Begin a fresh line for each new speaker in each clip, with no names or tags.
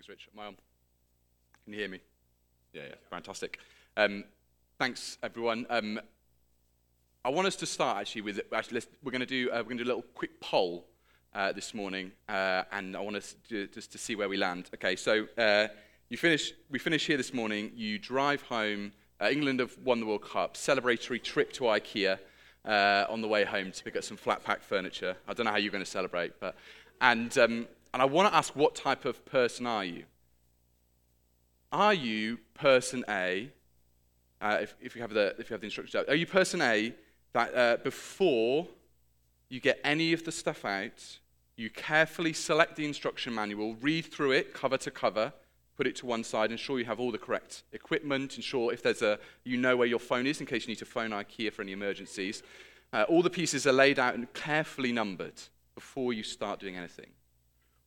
Thanks, Rich. Am I on? Can you hear me? Yeah, yeah, fantastic. Um, thanks, everyone. Um, I want us to start actually with actually we're going to do uh, we're going to do a little quick poll uh, this morning, uh, and I want us to, just to see where we land. Okay, so uh, you finish we finish here this morning. You drive home. Uh, England have won the World Cup. Celebratory trip to IKEA uh, on the way home to pick up some flat pack furniture. I don't know how you're going to celebrate, but and um, and I want to ask, what type of person are you? Are you person A? Uh, if, if, you have the, if you have the instructions out, are you person A that uh, before you get any of the stuff out, you carefully select the instruction manual, read through it cover to cover, put it to one side, ensure you have all the correct equipment, ensure if there's a, you know where your phone is in case you need to phone IKEA for any emergencies. Uh, all the pieces are laid out and carefully numbered before you start doing anything.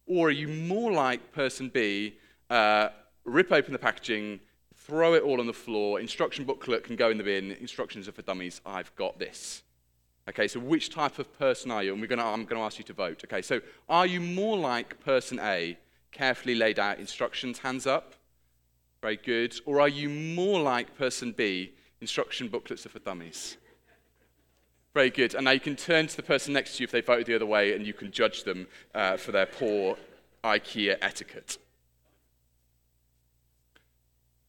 Or are you more like person B, uh, rip open the packaging, throw it all on the floor, instruction booklet can go in the bin, instructions are for dummies, I've got this. Okay, so which type of person are you? And we're gonna, I'm going to ask you to vote. Okay, so are you more like person A, carefully laid out instructions, hands up? Very good. Or are you more like person B, instruction booklets are for dummies? Very good. And now you can turn to the person next to you if they voted the other way and you can judge them uh, for their poor IKEA etiquette.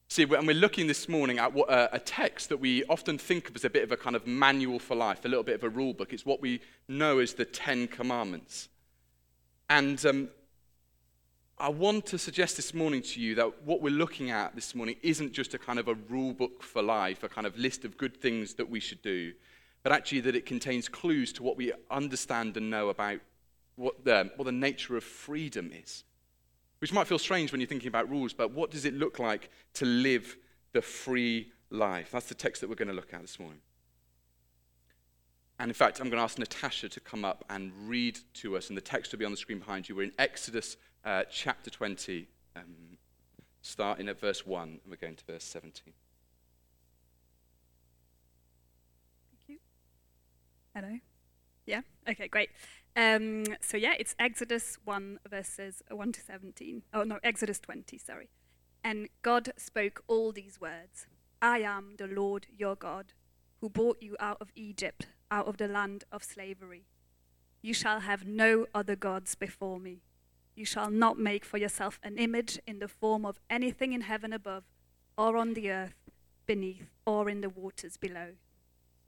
See, and we're looking this morning at what, uh, a text that we often think of as a bit of a kind of manual for life, a little bit of a rule book. It's what we know as the Ten Commandments. And um, I want to suggest this morning to you that what we're looking at this morning isn't just a kind of a rule book for life, a kind of list of good things that we should do, but actually that it contains clues to what we understand and know about what the, what the nature of freedom is. Which might feel strange when you're thinking about rules, but what does it look like to live the free life? That's the text that we're going to look at this morning. And in fact, I'm going to ask Natasha to come up and read to us, and the text will be on the screen behind you. We're in Exodus uh, chapter 20, um, starting at verse 1, and we're going to verse 17.
Hello? Yeah? Okay, great. Um, so, yeah, it's Exodus 1, verses 1 to 17. Oh, no, Exodus 20, sorry. And God spoke all these words I am the Lord your God, who brought you out of Egypt, out of the land of slavery. You shall have no other gods before me. You shall not make for yourself an image in the form of anything in heaven above, or on the earth beneath, or in the waters below.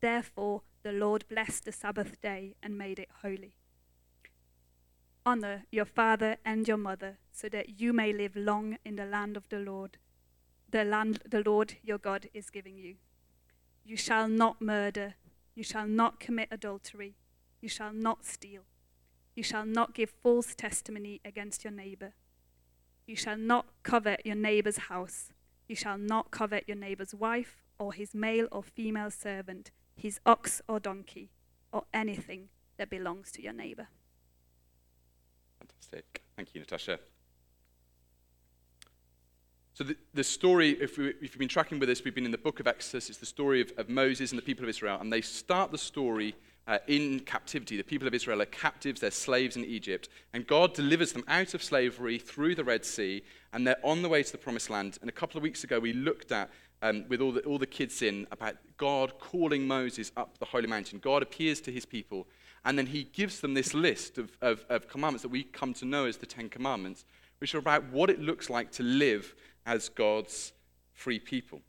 Therefore, the Lord blessed the Sabbath day and made it holy. Honor your father and your mother, so that you may live long in the land of the Lord, the land the Lord your God is giving you. You shall not murder, you shall not commit adultery, you shall not steal, you shall not give false testimony against your neighbor. You shall not covet your neighbor's house. You shall not covet your neighbor's wife, or his male or female servant his ox or donkey, or anything that belongs to your neighbor.
Fantastic. Thank you, Natasha. So, the, the story, if, we, you've been tracking with us, we've been in the book of Exodus. It's the story of, of Moses and the people of Israel. And they start the story uh, in captivity. The people of Israel are captives, they're slaves in Egypt. And God delivers them out of slavery through the Red Sea. And they're on the way to the promised land. And a couple of weeks ago, we looked at um, with all the, all the kids in about God calling Moses up the holy mountain. God appears to his people, and then he gives them this list of, of, of commandments that we come to know as the Ten Commandments, which are about what it looks like to live as God's free people.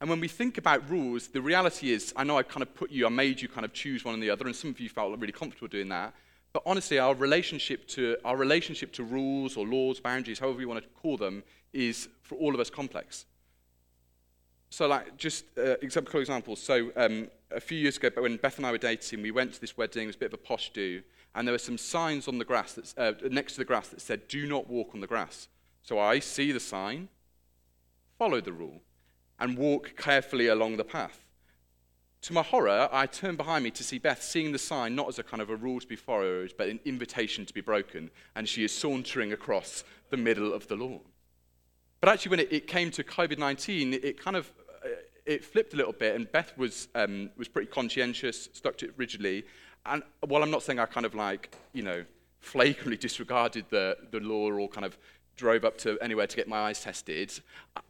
And when we think about rules, the reality is, I know I kind of put you, I made you kind of choose one or the other, and some of you felt really comfortable doing that. But honestly, our relationship to our relationship to rules or laws, boundaries, however you want to call them, is for all of us complex. So, like, just uh, example, examples. So, um, a few years ago, when Beth and I were dating, we went to this wedding. It was a bit of a posh do, and there were some signs on the grass that's, uh, next to the grass that said, "Do not walk on the grass." So I see the sign, follow the rule, and walk carefully along the path. To my horror, I turn behind me to see Beth seeing the sign not as a kind of a rule to be followed, but an invitation to be broken, and she is sauntering across the middle of the lawn. But actually, when it, it came to COVID 19, it, kind of uh, it flipped a little bit, and Beth was, um, was pretty conscientious, stuck to it rigidly. And while I'm not saying I kind of like, you know, flagrantly disregarded the, the law or kind of drove up to anywhere to get my eyes tested,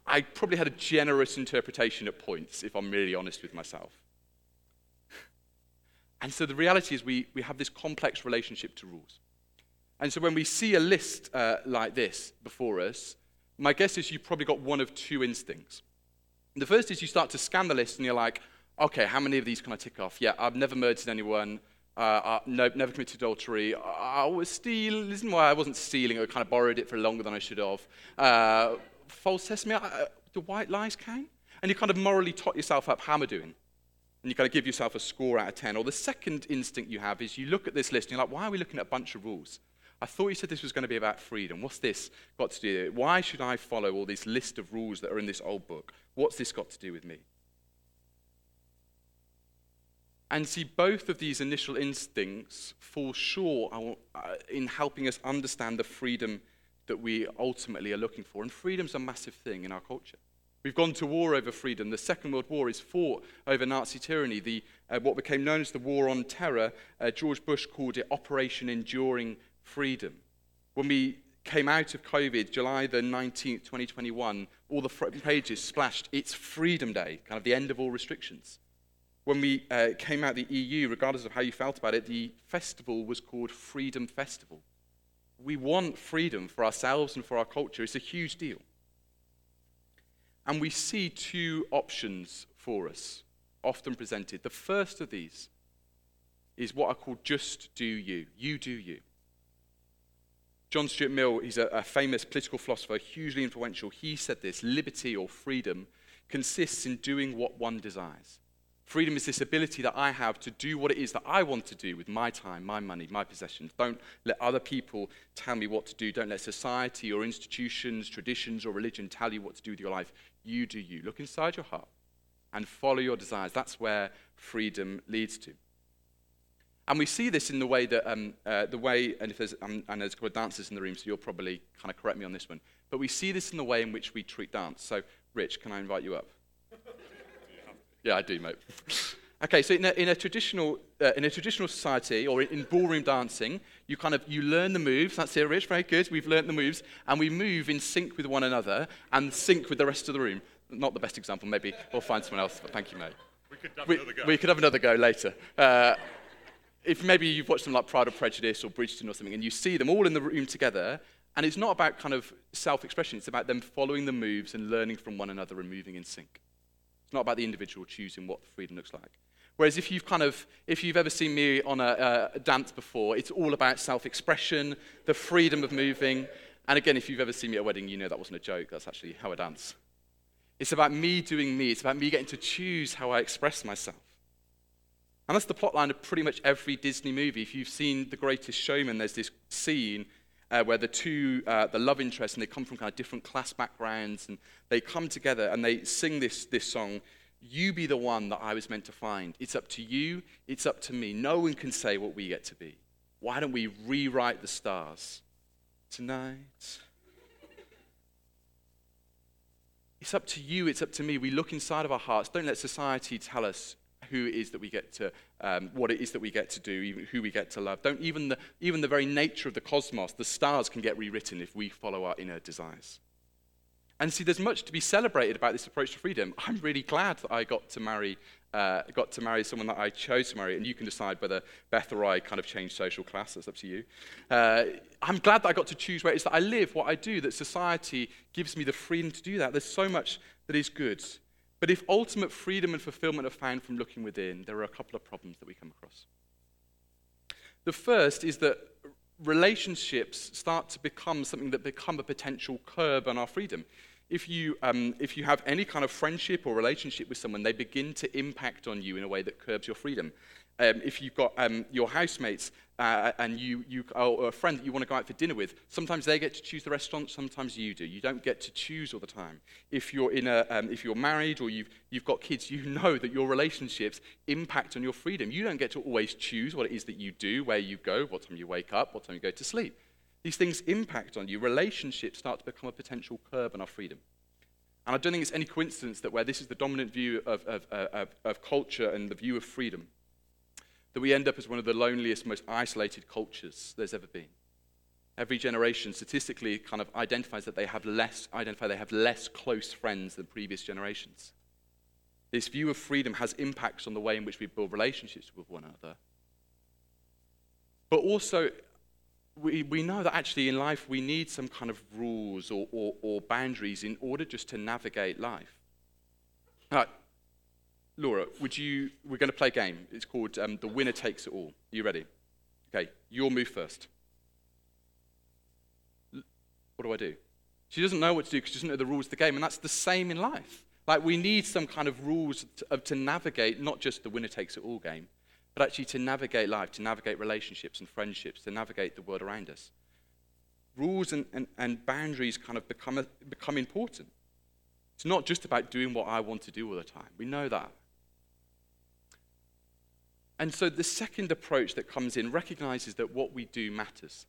I probably had a generous interpretation at points, if I'm really honest with myself. And so the reality is, we, we have this complex relationship to rules. And so when we see a list uh, like this before us, my guess is you've probably got one of two instincts. The first is you start to scan the list and you're like, okay, how many of these can I tick off? Yeah, I've never murdered anyone. Uh, uh, no, never committed adultery. I was stealing. Listen, why I wasn't stealing. I kind of borrowed it for longer than I should have. Uh, false testimony. Uh, the white lies count? And you kind of morally tot yourself up. How am I doing? And you kind of give yourself a score out of 10. Or the second instinct you have is you look at this list and you're like, why are we looking at a bunch of rules? I thought you said this was going to be about freedom. What's this got to do with it? Why should I follow all this list of rules that are in this old book? What's this got to do with me? And see, both of these initial instincts fall short uh, in helping us understand the freedom that we ultimately are looking for. And freedom's a massive thing in our culture. We've gone to war over freedom. The Second World War is fought over Nazi tyranny. The, uh, what became known as the War on Terror, uh, George Bush called it Operation Enduring Freedom. When we came out of COVID, July the 19th, 2021, all the front pages splashed, it's Freedom Day, kind of the end of all restrictions when we uh, came out the EU, regardless of how you felt about it, the festival was called Freedom Festival. We want freedom for ourselves and for our culture. It's a huge deal. And we see two options for us, often presented. The first of these is what I call just do you. You do you. John Stuart Mill, he's a, a famous political philosopher, hugely influential. He said this liberty or freedom consists in doing what one desires. Freedom is this ability that I have to do what it is that I want to do with my time, my money, my possessions. Don't let other people tell me what to do. Don't let society or institutions, traditions, or religion tell you what to do with your life. You do you. Look inside your heart and follow your desires. That's where freedom leads to. And we see this in the way that, um, uh, the way, and if there's, um, and there's a couple of dancers in the room, so you'll probably kind of correct me on this one, but we see this in the way in which we treat dance. So, Rich, can I invite you up? Yeah, I do, mate. okay, so in a, in a traditional uh, in a traditional society or in ballroom dancing, you kind of you learn the moves. That's it, Rich. Very good. We've learned the moves, and we move in sync with one another and sync with the rest of the room. Not the best example. Maybe we'll find someone else. But thank you, mate.
We could have we, another go.
We could have another go later. Uh, if maybe you've watched them like Pride or Prejudice or Bridgerton or something, and you see them all in the room together, and it's not about kind of self-expression. It's about them following the moves and learning from one another and moving in sync. It's not about the individual choosing what freedom looks like. Whereas if you've kind of, if you've ever seen me on a, a dance before, it's all about self-expression, the freedom of moving. And again, if you've ever seen me at a wedding, you know that wasn't a joke. That's actually how I dance. It's about me doing me. It's about me getting to choose how I express myself. And that's the plotline of pretty much every Disney movie. If you've seen The Greatest Showman, there's this scene uh, where the two, uh, the love interests, and they come from kind of different class backgrounds, and they come together and they sing this, this song, You Be the One That I Was Meant to Find. It's up to you, it's up to me. No one can say what we get to be. Why don't we rewrite the stars tonight? It's up to you, it's up to me. We look inside of our hearts. Don't let society tell us who it is that we get to, um, what it is that we get to do, even who we get to love. Don't even the, even the very nature of the cosmos, the stars can get rewritten if we follow our inner desires. And see, there's much to be celebrated about this approach to freedom. I'm really glad that I got to marry, uh, got to marry someone that I chose to marry, and you can decide whether Beth or I kind of change social class. That's up to you. Uh, I'm glad that I got to choose where it is that I live, what I do, that society gives me the freedom to do that. There's so much that is good. But if ultimate freedom and fulfillment are found from looking within, there are a couple of problems that we come across. The first is that relationships start to become something that become a potential curb on our freedom if you, um, if you have any kind of friendship or relationship with someone, they begin to impact on you in a way that curbs your freedom. Um, if you've got um, your housemates uh, and you, you or a friend that you want to go out for dinner with, sometimes they get to choose the restaurant, sometimes you do. You don't get to choose all the time. If you're, in a, um, if you're married or you've, you've got kids, you know that your relationships impact on your freedom. You don't get to always choose what it is that you do, where you go, what time you wake up, what time you go to sleep. These things impact on you. Relationships start to become a potential curb on our freedom. And I don't think it's any coincidence that where this is the dominant view of, of, of, of culture and the view of freedom, that we end up as one of the loneliest, most isolated cultures there's ever been. Every generation statistically kind of identifies that they have less, identify they have less close friends than previous generations. This view of freedom has impacts on the way in which we build relationships with one another. But also, we, we know that actually in life we need some kind of rules or, or, or boundaries in order just to navigate life. Laura, would you, we're going to play a game. It's called um, The Winner Takes It All. Are you ready? Okay, you'll move first. What do I do? She doesn't know what to do because she doesn't know the rules of the game, and that's the same in life. Like, we need some kind of rules to, to navigate not just the winner takes it all game, but actually to navigate life, to navigate relationships and friendships, to navigate the world around us. Rules and, and, and boundaries kind of become, a, become important. It's not just about doing what I want to do all the time. We know that. And so the second approach that comes in recognizes that what we do matters.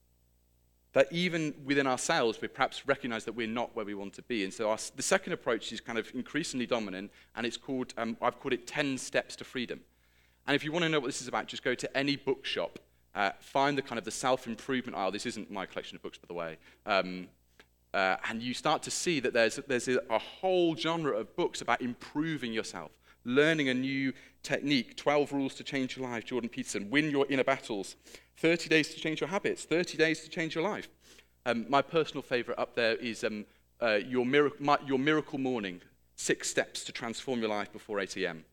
That even within ourselves, we perhaps recognize that we're not where we want to be. And so our, the second approach is kind of increasingly dominant, and it's called, um, I've called it 10 Steps to Freedom. And if you want to know what this is about, just go to any bookshop, uh, find the kind of the self-improvement aisle. This isn't my collection of books, by the way. Um, uh, and you start to see that there's, there's a, a whole genre of books about improving yourself, learning a new technique, 12 rules to change your life, Jordan Peterson, win your inner battles, 30 days to change your habits, 30 days to change your life. Um, my personal favorite up there is um, uh, your, miracle, my, your Miracle Morning, six steps to transform your life before 8 a.m.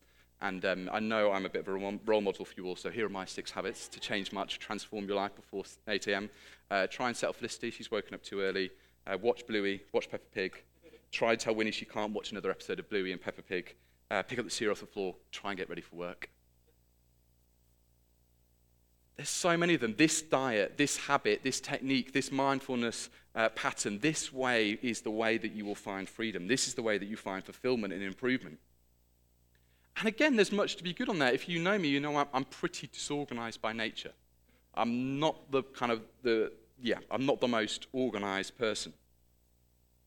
And um, I know I'm a bit of a role model for you all, so here are my six habits to change much, transform your life before 8 a.m. Uh, try and settle Felicity, she's woken up too early. Uh, watch Bluey, watch Peppa Pig. Try and tell Winnie she can't watch another episode of Bluey and Peppa Pig. Uh, pick up the cereal off the floor, try and get ready for work. There's so many of them. This diet, this habit, this technique, this mindfulness uh, pattern, this way is the way that you will find freedom. This is the way that you find fulfillment and improvement. And again, there's much to be good on that. If you know me, you know I'm, pretty disorganized by nature. I'm not the kind of the, yeah, I'm not the most organized person.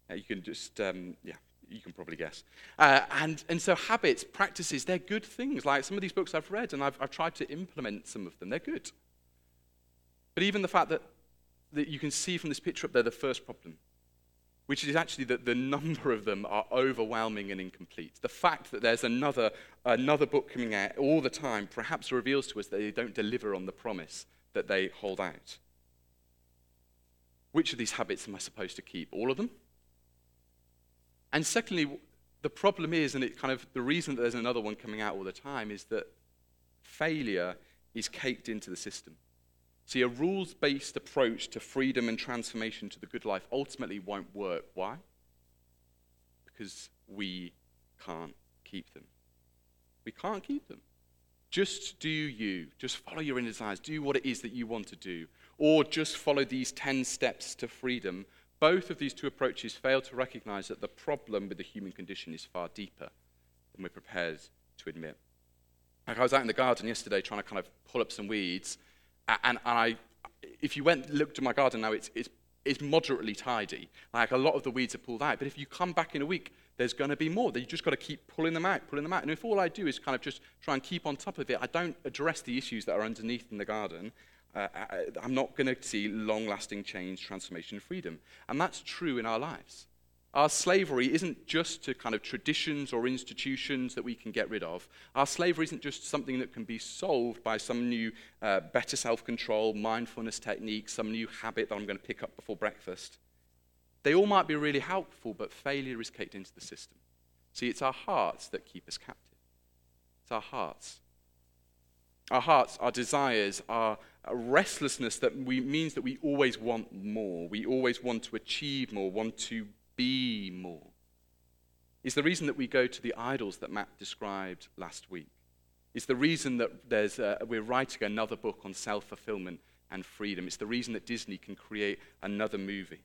Uh, you can just, um, yeah, you can probably guess. Uh, and, and so habits, practices, they're good things. Like some of these books I've read and I've, I've tried to implement some of them, they're good. But even the fact that, that you can see from this picture up there the first problem which is actually that the number of them are overwhelming and incomplete. The fact that there's another, another book coming out all the time perhaps reveals to us that they don't deliver on the promise that they hold out. Which of these habits am I supposed to keep? All of them? And secondly, the problem is, and it kind of the reason that there's another one coming out all the time is that failure is caked into the system. See, a rules based approach to freedom and transformation to the good life ultimately won't work. Why? Because we can't keep them. We can't keep them. Just do you. Just follow your inner desires. Do what it is that you want to do. Or just follow these 10 steps to freedom. Both of these two approaches fail to recognize that the problem with the human condition is far deeper than we're prepared to admit. Like I was out in the garden yesterday trying to kind of pull up some weeds and, and I, if you went looked at my garden now, it's, it's, it's moderately tidy. Like a lot of the weeds are pulled out. But if you come back in a week, there's going to be more. You've just got to keep pulling them out, pulling them out. And if all I do is kind of just try and keep on top of it, I don't address the issues that are underneath in the garden. Uh, I, am not going to see long lasting change, transformation, freedom. And that's true in our lives. Our slavery isn't just to kind of traditions or institutions that we can get rid of. Our slavery isn't just something that can be solved by some new uh, better self control, mindfulness technique, some new habit that I'm going to pick up before breakfast. They all might be really helpful, but failure is caked into the system. See, it's our hearts that keep us captive. It's our hearts. Our hearts, our desires, our restlessness that we, means that we always want more. We always want to achieve more, want to be more. Is the reason that we go to the idols that Matt described last week. It's the reason that there's a, we're writing another book on self fulfillment and freedom. It's the reason that Disney can create another movie.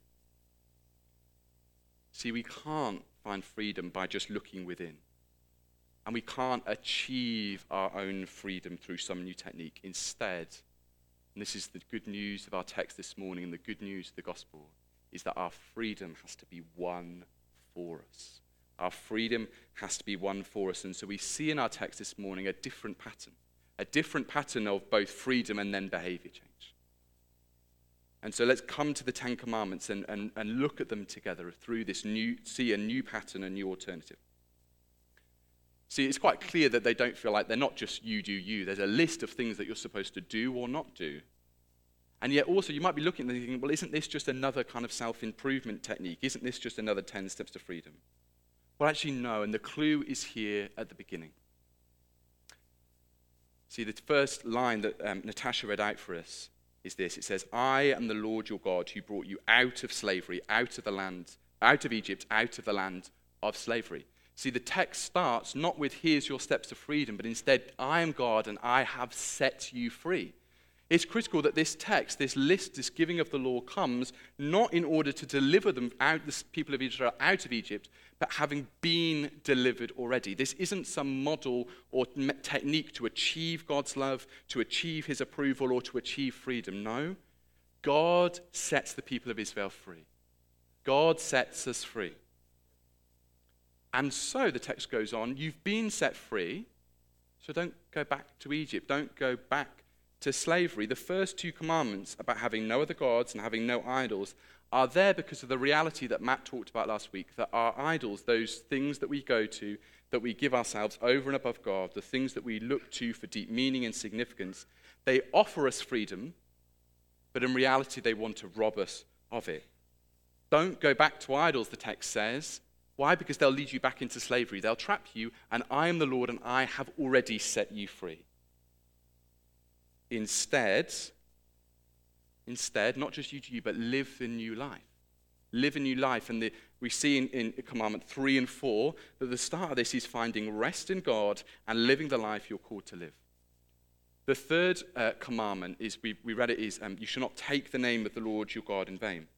See, we can't find freedom by just looking within. And we can't achieve our own freedom through some new technique. Instead, and this is the good news of our text this morning and the good news of the gospel, is that our freedom has to be won for us. Our freedom has to be won for us. And so we see in our text this morning a different pattern, a different pattern of both freedom and then behavior change. And so let's come to the Ten Commandments and, and, and look at them together through this new, see a new pattern, a new alternative. See, it's quite clear that they don't feel like they're not just you do you. There's a list of things that you're supposed to do or not do. And yet, also, you might be looking at them thinking, well, isn't this just another kind of self improvement technique? Isn't this just another 10 steps to freedom? Well, actually, no. And the clue is here at the beginning. See, the first line that um, Natasha read out for us is this it says, I am the Lord your God who brought you out of slavery, out of the land, out of Egypt, out of the land of slavery. See, the text starts not with, here's your steps to freedom, but instead, I am God and I have set you free. It's critical that this text, this list, this giving of the law comes not in order to deliver them out, the people of Israel out of Egypt, but having been delivered already. This isn't some model or technique to achieve God's love, to achieve his approval, or to achieve freedom. No. God sets the people of Israel free. God sets us free. And so the text goes on you've been set free, so don't go back to Egypt. Don't go back to slavery. The first two commandments about having no other gods and having no idols are there because of the reality that Matt talked about last week that our idols, those things that we go to, that we give ourselves over and above God, the things that we look to for deep meaning and significance, they offer us freedom, but in reality, they want to rob us of it. Don't go back to idols, the text says. Why? Because they'll lead you back into slavery. They'll trap you, and I am the Lord, and I have already set you free. Instead, instead, not just you but live the new life. Live a new life. And the, we see in, in Commandment 3 and 4 that the start of this is finding rest in God and living the life you're called to live. The third uh, commandment is, we, we read it is, um, you shall not take the name of the Lord your God in vain.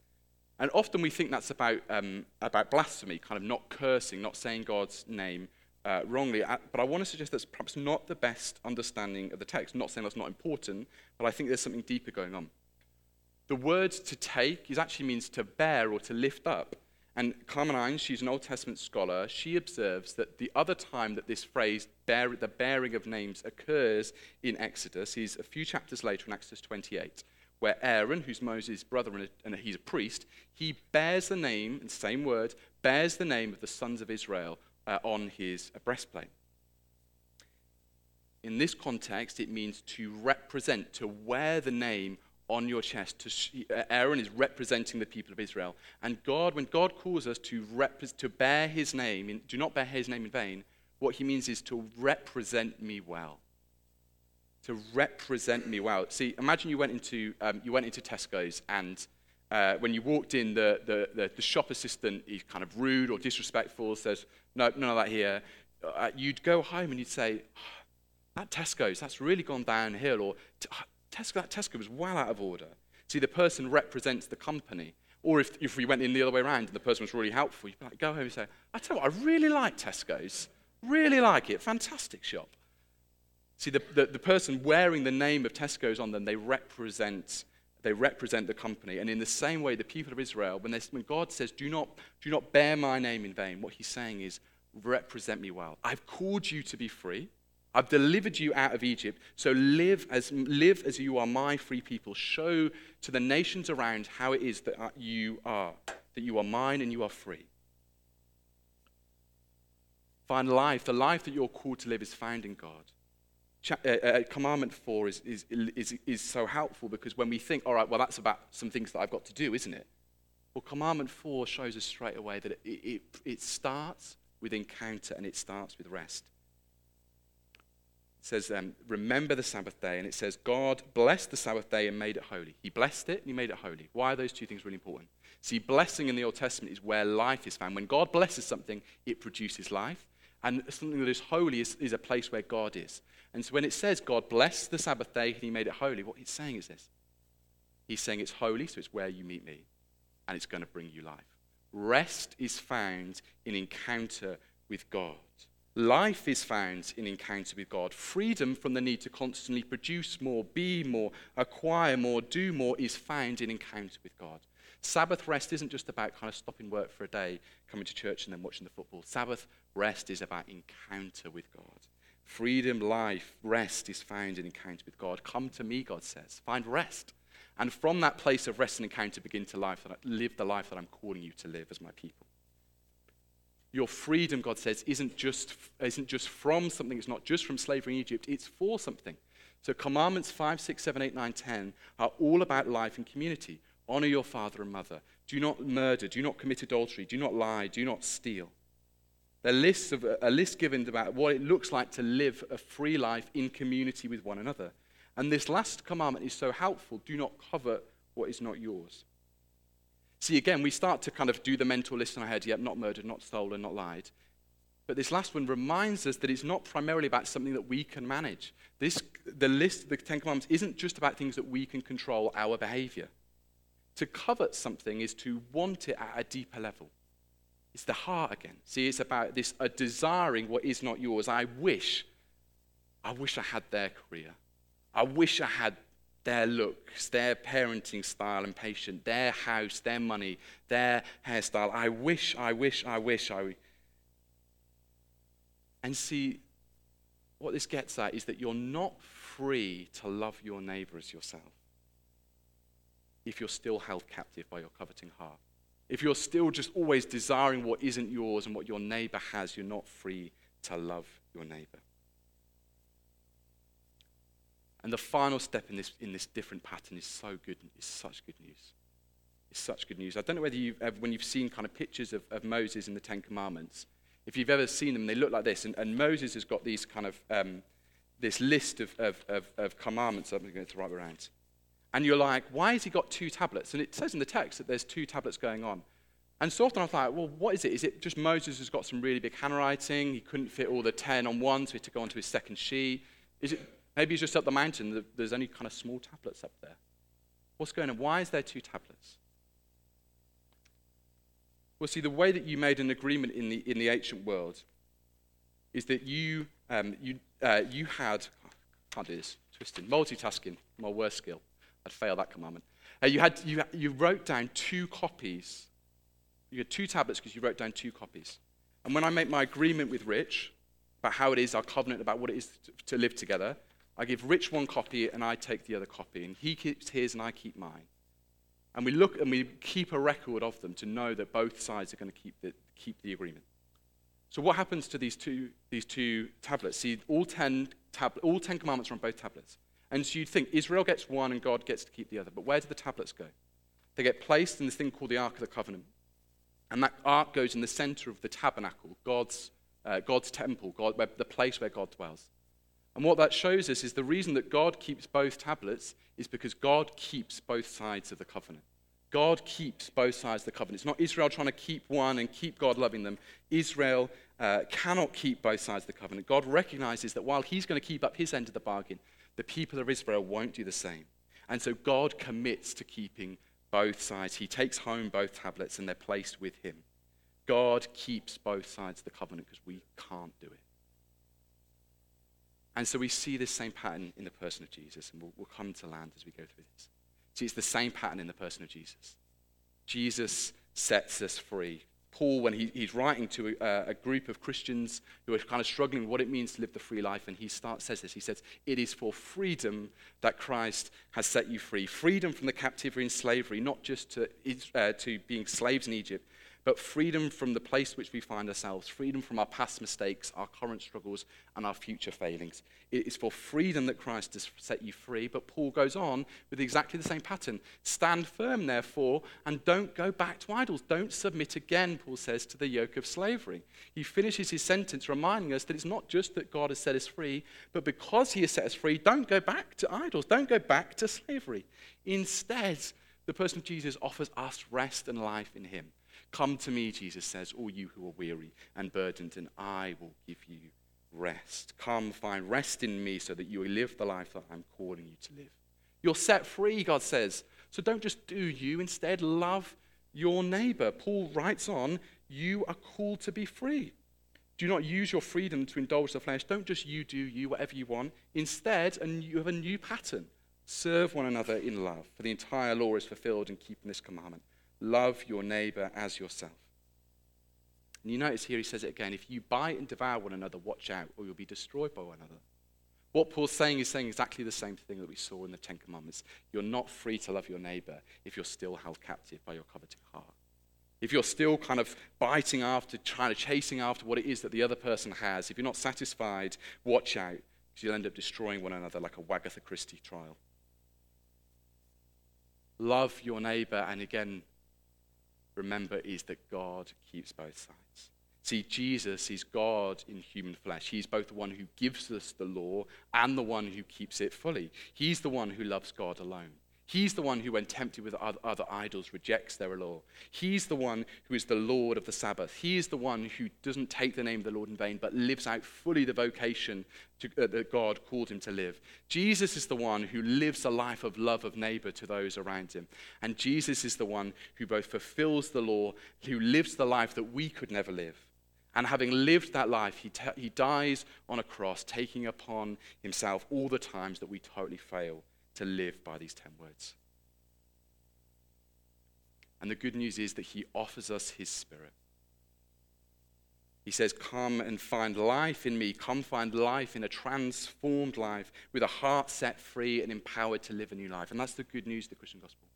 And often we think that's about, um, about blasphemy, kind of not cursing, not saying God's name uh, wrongly. But I want to suggest that's perhaps not the best understanding of the text. I'm not saying that's not important, but I think there's something deeper going on. The word to take is actually means to bear or to lift up. And Carmen she's an Old Testament scholar, she observes that the other time that this phrase, bear, the bearing of names, occurs in Exodus is a few chapters later in Exodus 28 where Aaron, who's Moses' brother and, a, and he's a priest, he bears the name, the same word, bears the name of the sons of Israel uh, on his uh, breastplate. In this context, it means to represent, to wear the name on your chest. To, uh, Aaron is representing the people of Israel. And God, when God calls us to, repre- to bear his name, in, do not bear his name in vain, what he means is to represent me well to represent me well. See, imagine you went into, um, you went into Tesco's and uh, when you walked in, the, the, the, the, shop assistant is kind of rude or disrespectful, says, no, none of that here. Uh, you'd go home and you'd say, oh, that Tesco's, that's really gone downhill, or Tesco, that Tesco was well out of order. See, the person represents the company. Or if, if we went in the other way around and the person was really helpful, you'd like, go home and say, I tell you what, I really like Tesco's. Really like it. Fantastic shop. See, the, the, the, person wearing the name of Tesco's on them, they represent, they represent the company. And in the same way, the people of Israel, when, they, when God says, do not, do not bear my name in vain, what he's saying is, represent me well. I've called you to be free. I've delivered you out of Egypt. So live as, live as you are my free people. Show to the nations around how it is that uh, you are, that you are mine and you are free. Find life. The life that you're called to live is found in God. Uh, uh, commandment four is, is, is, is so helpful because when we think, all right, well, that's about some things that I've got to do, isn't it? Well, commandment four shows us straight away that it, it, it starts with encounter and it starts with rest. It says, um, remember the Sabbath day, and it says, God blessed the Sabbath day and made it holy. He blessed it and he made it holy. Why are those two things really important? See, blessing in the Old Testament is where life is found. When God blesses something, it produces life. And something that is holy is, is a place where God is. And so when it says God blessed the Sabbath day and he made it holy, what he's saying is this He's saying it's holy, so it's where you meet me, and it's going to bring you life. Rest is found in encounter with God. Life is found in encounter with God. Freedom from the need to constantly produce more, be more, acquire more, do more is found in encounter with God. Sabbath rest isn't just about kind of stopping work for a day, coming to church, and then watching the football. Sabbath rest is about encounter with God. Freedom, life, rest is found in encounter with God. Come to me, God says. Find rest. And from that place of rest and encounter, begin to life, live the life that I'm calling you to live as my people. Your freedom, God says, isn't just, isn't just from something, it's not just from slavery in Egypt, it's for something. So, commandments 5, 6, 7, 8, 9, 10 are all about life and community. Honor your father and mother. Do not murder. Do not commit adultery. Do not lie. Do not steal. Of, a list given about what it looks like to live a free life in community with one another. And this last commandment is so helpful do not covet what is not yours. See, again, we start to kind of do the mental list in our head yep, not murdered, not stolen, not lied. But this last one reminds us that it's not primarily about something that we can manage. This, the list, of the Ten Commandments, isn't just about things that we can control our behavior. To covet something is to want it at a deeper level. It's the heart again. See, it's about this a desiring what is not yours. I wish, I wish I had their career. I wish I had their looks, their parenting style and patience, their house, their money, their hairstyle. I wish, I wish, I wish, I. And see, what this gets at is that you're not free to love your neighbor as yourself if you're still held captive by your coveting heart. If you're still just always desiring what isn't yours and what your neighbor has, you're not free to love your neighbor. And the final step in this, in this different pattern is so good, is such good news. It's such good news. I don't know whether you've, when you've seen kind of pictures of, of Moses in the Ten Commandments, if you've ever seen them, they look like this. And, and Moses has got these kind of, um, this list of, of, of, of commandments. I'm going to write around. And you're like, why has he got two tablets? And it says in the text that there's two tablets going on. And so often I thought, well, what is it? Is it just Moses has got some really big handwriting? He couldn't fit all the 10 on one, so he had to go onto his second sheet. Is it Maybe he's just up the mountain. There's only kind of small tablets up there. What's going on? Why is there two tablets? Well, see, the way that you made an agreement in the, in the ancient world is that you, um, you, uh, you had, oh, can't do this, twisting, multitasking, my worst skill. I'd fail that commandment. Uh, you, had, you, you wrote down two copies. You had two tablets because you wrote down two copies. And when I make my agreement with Rich about how it is, our covenant about what it is to, to live together, I give Rich one copy and I take the other copy, and he keeps his and I keep mine. And we look and we keep a record of them to know that both sides are going to keep the, keep the agreement. So what happens to these two, these two tablets? See, all 10, tab- all 10 commandments are on both tablets. And so you'd think Israel gets one and God gets to keep the other. But where do the tablets go? They get placed in this thing called the Ark of the Covenant. And that ark goes in the center of the tabernacle, God's, uh, God's temple, God, where, the place where God dwells. And what that shows us is the reason that God keeps both tablets is because God keeps both sides of the covenant. God keeps both sides of the covenant. It's not Israel trying to keep one and keep God loving them. Israel uh, cannot keep both sides of the covenant. God recognizes that while He's going to keep up His end of the bargain, the people of Israel won't do the same. And so God commits to keeping both sides. He takes home both tablets and they're placed with Him. God keeps both sides of the covenant because we can't do it. And so we see this same pattern in the person of Jesus, and we'll, we'll come to land as we go through this. See, it's the same pattern in the person of Jesus. Jesus sets us free. Paul, when he, he's writing to a, a, group of Christians who are kind of struggling with what it means to live the free life, and he starts, says this. He says, It is for freedom that Christ has set you free. Freedom from the captivity and slavery, not just to, uh, to being slaves in Egypt, but freedom from the place which we find ourselves, freedom from our past mistakes, our current struggles, and our future failings. It is for freedom that Christ has set you free, but Paul goes on with exactly the same pattern. Stand firm, therefore, and don't go back to idols. Don't submit again, Paul says, to the yoke of slavery. He finishes his sentence reminding us that it's not just that God has set us free, but because he has set us free, don't go back to idols, don't go back to slavery. Instead, the person of Jesus offers us rest and life in him. Come to me, Jesus says, all you who are weary and burdened, and I will give you rest. Come, find rest in me so that you will live the life that I'm calling you to live. You're set free, God says. So don't just do you, instead, love your neighbor. Paul writes on, You are called to be free. Do not use your freedom to indulge the flesh. Don't just you do you, whatever you want. Instead, and you have a new pattern. Serve one another in love, for the entire law is fulfilled in keeping this commandment. Love your neighbor as yourself. And you notice here he says it again if you bite and devour one another, watch out, or you'll be destroyed by one another. What Paul's saying is saying exactly the same thing that we saw in the Ten Commandments. You're not free to love your neighbor if you're still held captive by your coveting heart. If you're still kind of biting after, trying to chasing after what it is that the other person has, if you're not satisfied, watch out, because you'll end up destroying one another like a Wagatha Christie trial. Love your neighbor, and again, remember is that God keeps both sides. See, Jesus is God in human flesh. He's both the one who gives us the law and the one who keeps it fully. He's the one who loves God alone. He's the one who, when tempted with other idols, rejects their law. He's the one who is the Lord of the Sabbath. He is the one who doesn't take the name of the Lord in vain, but lives out fully the vocation to, uh, that God called him to live. Jesus is the one who lives a life of love of neighbor to those around him. And Jesus is the one who both fulfills the law, who lives the life that we could never live. And having lived that life, he, t- he dies on a cross, taking upon himself all the times that we totally fail to live by these 10 words. And the good news is that he offers us his spirit. He says, Come and find life in me. Come find life in a transformed life with a heart set free and empowered to live a new life. And that's the good news of the Christian gospel.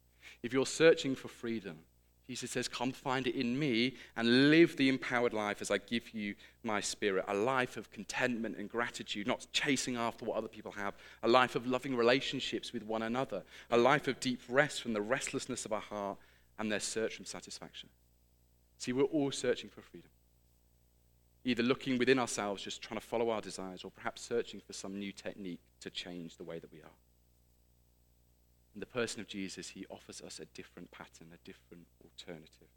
If you're searching for freedom, Jesus says, Come find it in me and live the empowered life as I give you my spirit. A life of contentment and gratitude, not chasing after what other people have. A life of loving relationships with one another. A life of deep rest from the restlessness of our heart and their search from satisfaction. See, we're all searching for freedom. Either looking within ourselves, just trying to follow our desires, or perhaps searching for some new technique to change the way that we are. In the person of Jesus, he offers us a different pattern, a different alternative.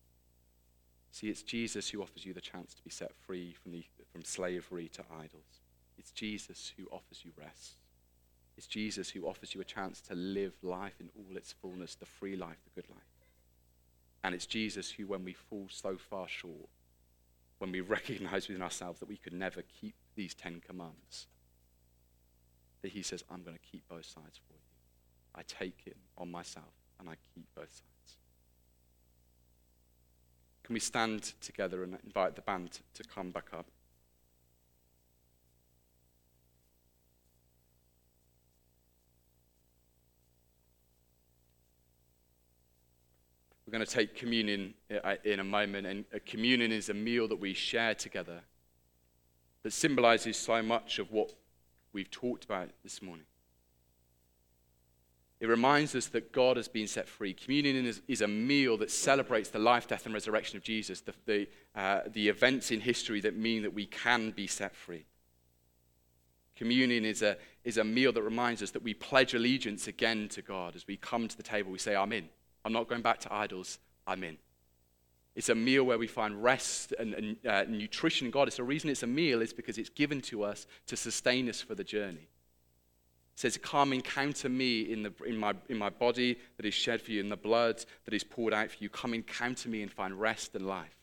See, it's Jesus who offers you the chance to be set free from, the, from slavery to idols. It's Jesus who offers you rest. It's Jesus who offers you a chance to live life in all its fullness, the free life, the good life. And it's Jesus who, when we fall so far short, when we recognize within ourselves that we could never keep these Ten Commandments, that he says, I'm going to keep both sides for you. I take it on myself and I keep both sides. Can we stand together and invite the band to come back up? We're going to take communion uh, in a moment, and communion is a meal that we share together that symbolizes so much of what we've talked about this morning. It reminds us that God has been set free. Communion is, is a meal that celebrates the life, death, and resurrection of Jesus, the, the, uh, the events in history that mean that we can be set free. Communion is a, is a meal that reminds us that we pledge allegiance again to God. As we come to the table, we say, I'm in. I'm not going back to idols. I'm in. It's a meal where we find rest and, and uh, nutrition in God. It's the reason it's a meal is because it's given to us to sustain us for the journey says, Come encounter me in, the, in, my, in my body that is shed for you, in the blood that is poured out for you. Come encounter me and find rest and life.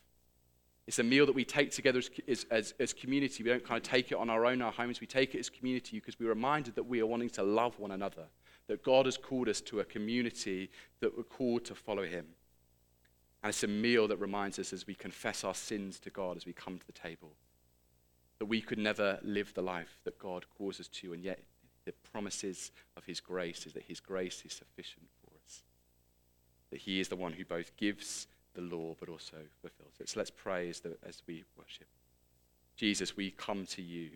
It's a meal that we take together as, as, as, community. We don't kind of take it on our own, our homes. We take it as community because we're reminded that we are wanting to love one another, that God has called us to a community that we're called to follow Him. And it's a meal that reminds us as we confess our sins to God as we come to the table that we could never live the life that God calls us to, and yet the promises of his grace is that his grace is sufficient for us. That he is the one who both gives the law, but also fulfills it. So let's pray as, the, as we worship. Jesus, we come to you.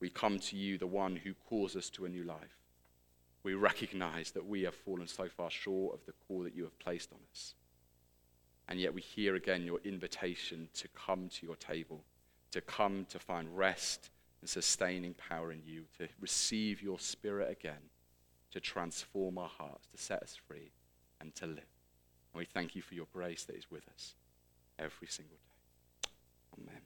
We come to you, the one who calls us to a new life. We recognize that we have fallen so far short of the call that you have placed on us. And yet we hear again your invitation to come to your table, to come to find rest and sustaining power in you to receive your spirit again, to transform our hearts, to set us free, and to live. And we thank you for your grace that is with us every single day. Amen.